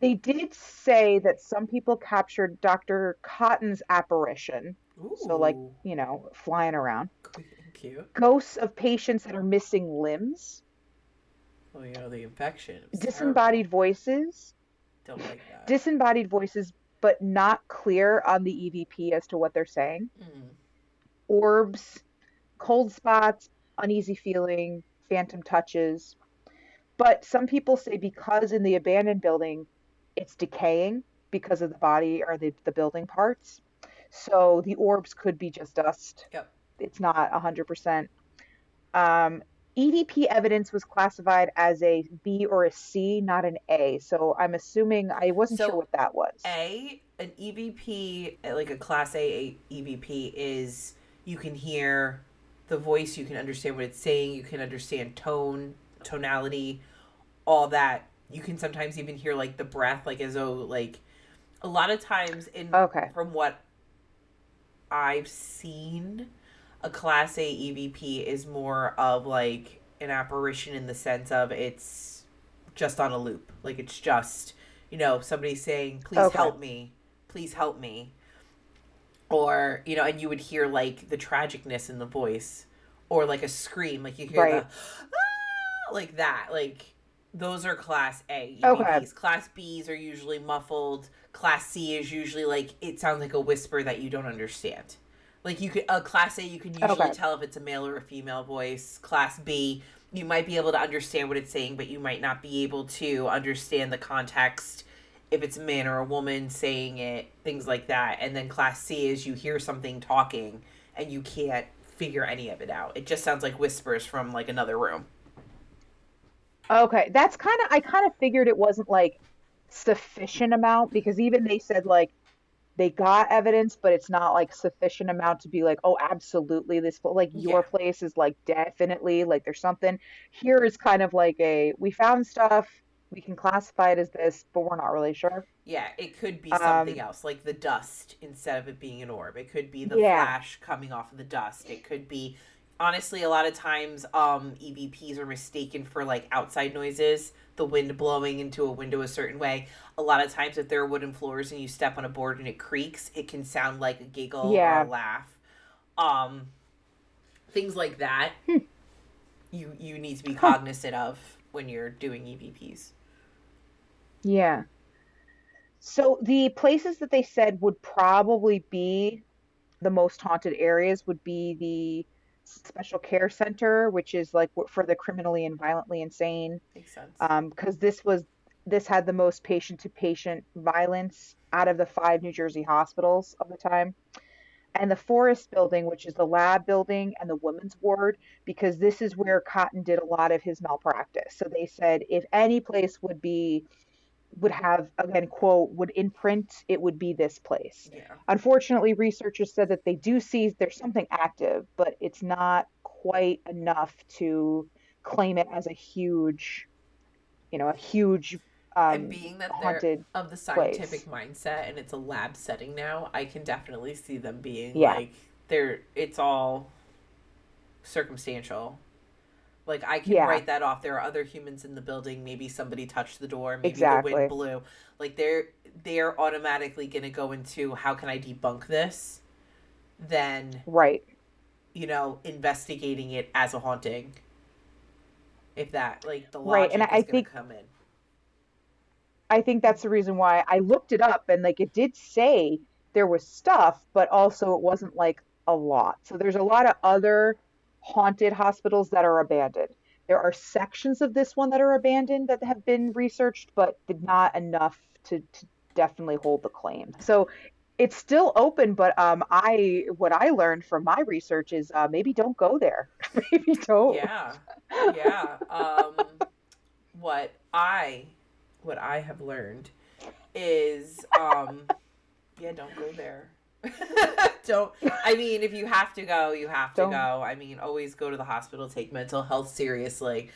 C: They did say that some people captured Dr. Cotton's apparition,
B: Ooh.
C: so like, you know, flying around.
B: cute.
C: Ghosts of patients that are missing limbs,
B: Well, you know the infection.
C: Disembodied voices.
B: Don't like that.
C: disembodied voices, but not clear on the EVP as to what they're saying.
B: Mm.
C: Orbs, cold spots, uneasy feeling, phantom touches. But some people say because in the abandoned building it's decaying because of the body or the, the building parts. So the orbs could be just dust.
B: Yep.
C: It's not 100%. Um, EVP evidence was classified as a B or a C, not an A. So I'm assuming I wasn't
B: So,
C: sure what that was.
B: A an EVP like a class A EVP is you can hear the voice, you can understand what it's saying, you can understand tone, tonality, all that. You can sometimes even hear like the breath, like as though like a lot of times in
C: Okay.
B: from what I've seen, a class A EVP is more of like an apparition in the sense of it's just on a loop. Like it's just, you know, somebody saying, please
C: Okay.
B: help me, please help me. Or, you know, and you would hear like the tragicness in the voice or like a scream, like you hear
C: Right.
B: the, ah, like that. Like those are class A
C: Okay.
B: Class Bs are usually muffled. Class C is usually like it sounds like a whisper that you don't understand. Like you could a class A you can oh, usually
C: Okay.
B: tell if it's a male or a female voice. Class B you might be able to understand what it's saying, but you might not be able to understand the context if it's a man or a woman saying it, things like that. And then class C is you hear something talking and you can't figure any of it out. It just sounds like whispers from like another room.
C: Okay, that's kind of I kind of figured it wasn't like sufficient amount because even they said like they got evidence, but it's not like sufficient amount to be like, oh, absolutely, this like your
B: Yeah.
C: place is like definitely like there's something. Here is kind of like a we found stuff, we can classify it as this, but we're not really sure.
B: Yeah, it could be
C: Um,
B: something else, like the dust instead of it being an orb. It could be the
C: Yeah.
B: flash coming off of the dust. It could be honestly a lot of times um EVPs are mistaken for like outside noises, the wind blowing into a window a certain way. A lot of times if there are wooden floors and you step on a board and it creaks, it can sound like a giggle
C: Yeah.
B: or a laugh. Um things like that.
C: Hmm.
B: You you need to be cognizant of when you're doing EVPs.
C: Yeah. So the places that they said would probably be the most haunted areas would be the special care center, which is like for the criminally and violently insane.
B: Makes sense.
C: Um, because this was this had the most patient to patient violence out of the five New Jersey hospitals of the time. And the Forest building, which is the lab building and the women's ward, because this is where Cotton did a lot of his malpractice. So they said if any place would be would have again quote would imprint it would be this place
B: yeah.
C: unfortunately researchers said that they do see there's something active but it's not quite enough to claim it as a huge you know a huge
B: and
C: um,
B: being that they're
C: haunted
B: of the scientific mindset and it's a lab setting now, I can definitely see them being
C: Yeah.
B: like they're it's all circumstantial. Like I can
C: Yeah.
B: write that off. There are other humans in the building. Maybe somebody touched the door. Maybe the wind blew. Like they're they're automatically gonna go into how can I debunk this? Then
C: right
B: you know investigating it as a haunting. If that like the
C: Right, and I-
B: is
C: I
B: gonna
C: think-
B: come in.
C: i think that's the reason why i looked it up and like it did say there was stuff but also it wasn't like a lot so there's a lot of other haunted hospitals that are abandoned. There are sections of this one that are abandoned that have been researched but not enough to, to definitely hold the claim. So it's still open but um i what i learned from my research is uh, maybe don't go there. Maybe don't.
B: Yeah. Yeah. Um what i what i have learned is um yeah don't go there don't i mean if you have to go you have to
C: Don't.
B: go i mean always go to the hospital take mental health seriously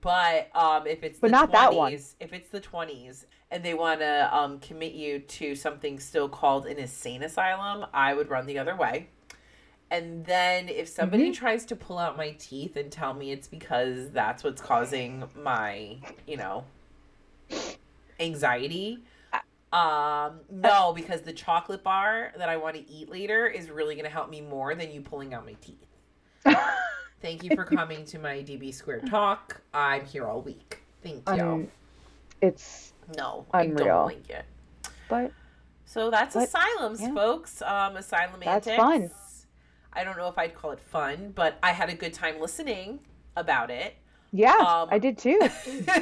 B: but um if it's
C: But
B: the
C: not
B: 20s
C: that one.
B: if it's the 20s and they want to um commit you to something still called an insane asylum i would run the other way and then if somebody
C: Mhm.
B: tries to pull out my teeth and tell me it's because that's what's causing my, you know, anxiety, um, no, because the chocolate bar that I want to eat later is really going to help me more than you pulling out my teeth. Thank you for coming to my DB Squared talk. I'm here all week. Thank you.
C: Um, it's
B: no, I
C: unreal.
B: don't like it.
C: but
B: So that's
C: But,
B: asylums,
C: yeah.
B: folks. Um, asylum
C: That's
B: antics.
C: fun.
B: I don't know if I'd call it fun, but I had a good time listening about it.
C: Yeah,
B: Um,
C: I did too.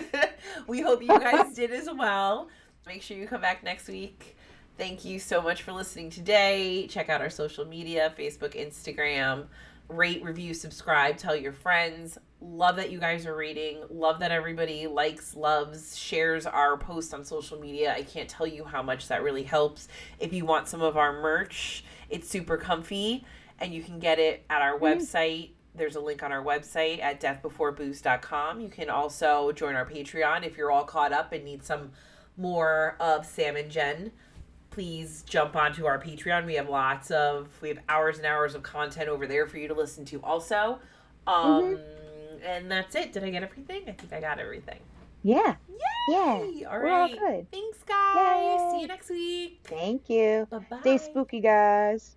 B: we hope you guys did as well. Make sure you come back next week. Thank you so much for listening today. Check out our social media Facebook, Instagram. Rate, review, subscribe, tell your friends. Love that you guys are reading. Love that everybody likes, loves, shares our posts on social media. I can't tell you how much that really helps. If you want some of our merch, it's super comfy and you can get it at our hmm. website. There's a link on our website at deathbeforebooze.com. You can also join our Patreon if you're all caught up and need some more of Sam and Jen. Please jump onto our Patreon. We have lots of we have hours and hours of content over there for you to listen to also. Um and that's it. Did I get everything? I think I got everything.
C: Yeah. Yeah.
B: Yay! All
C: we're all
B: right.
C: good.
B: Thanks guys.
C: Yay.
B: See you next week.
C: Thank you.
B: Bye-bye.
C: Stay spooky, guys.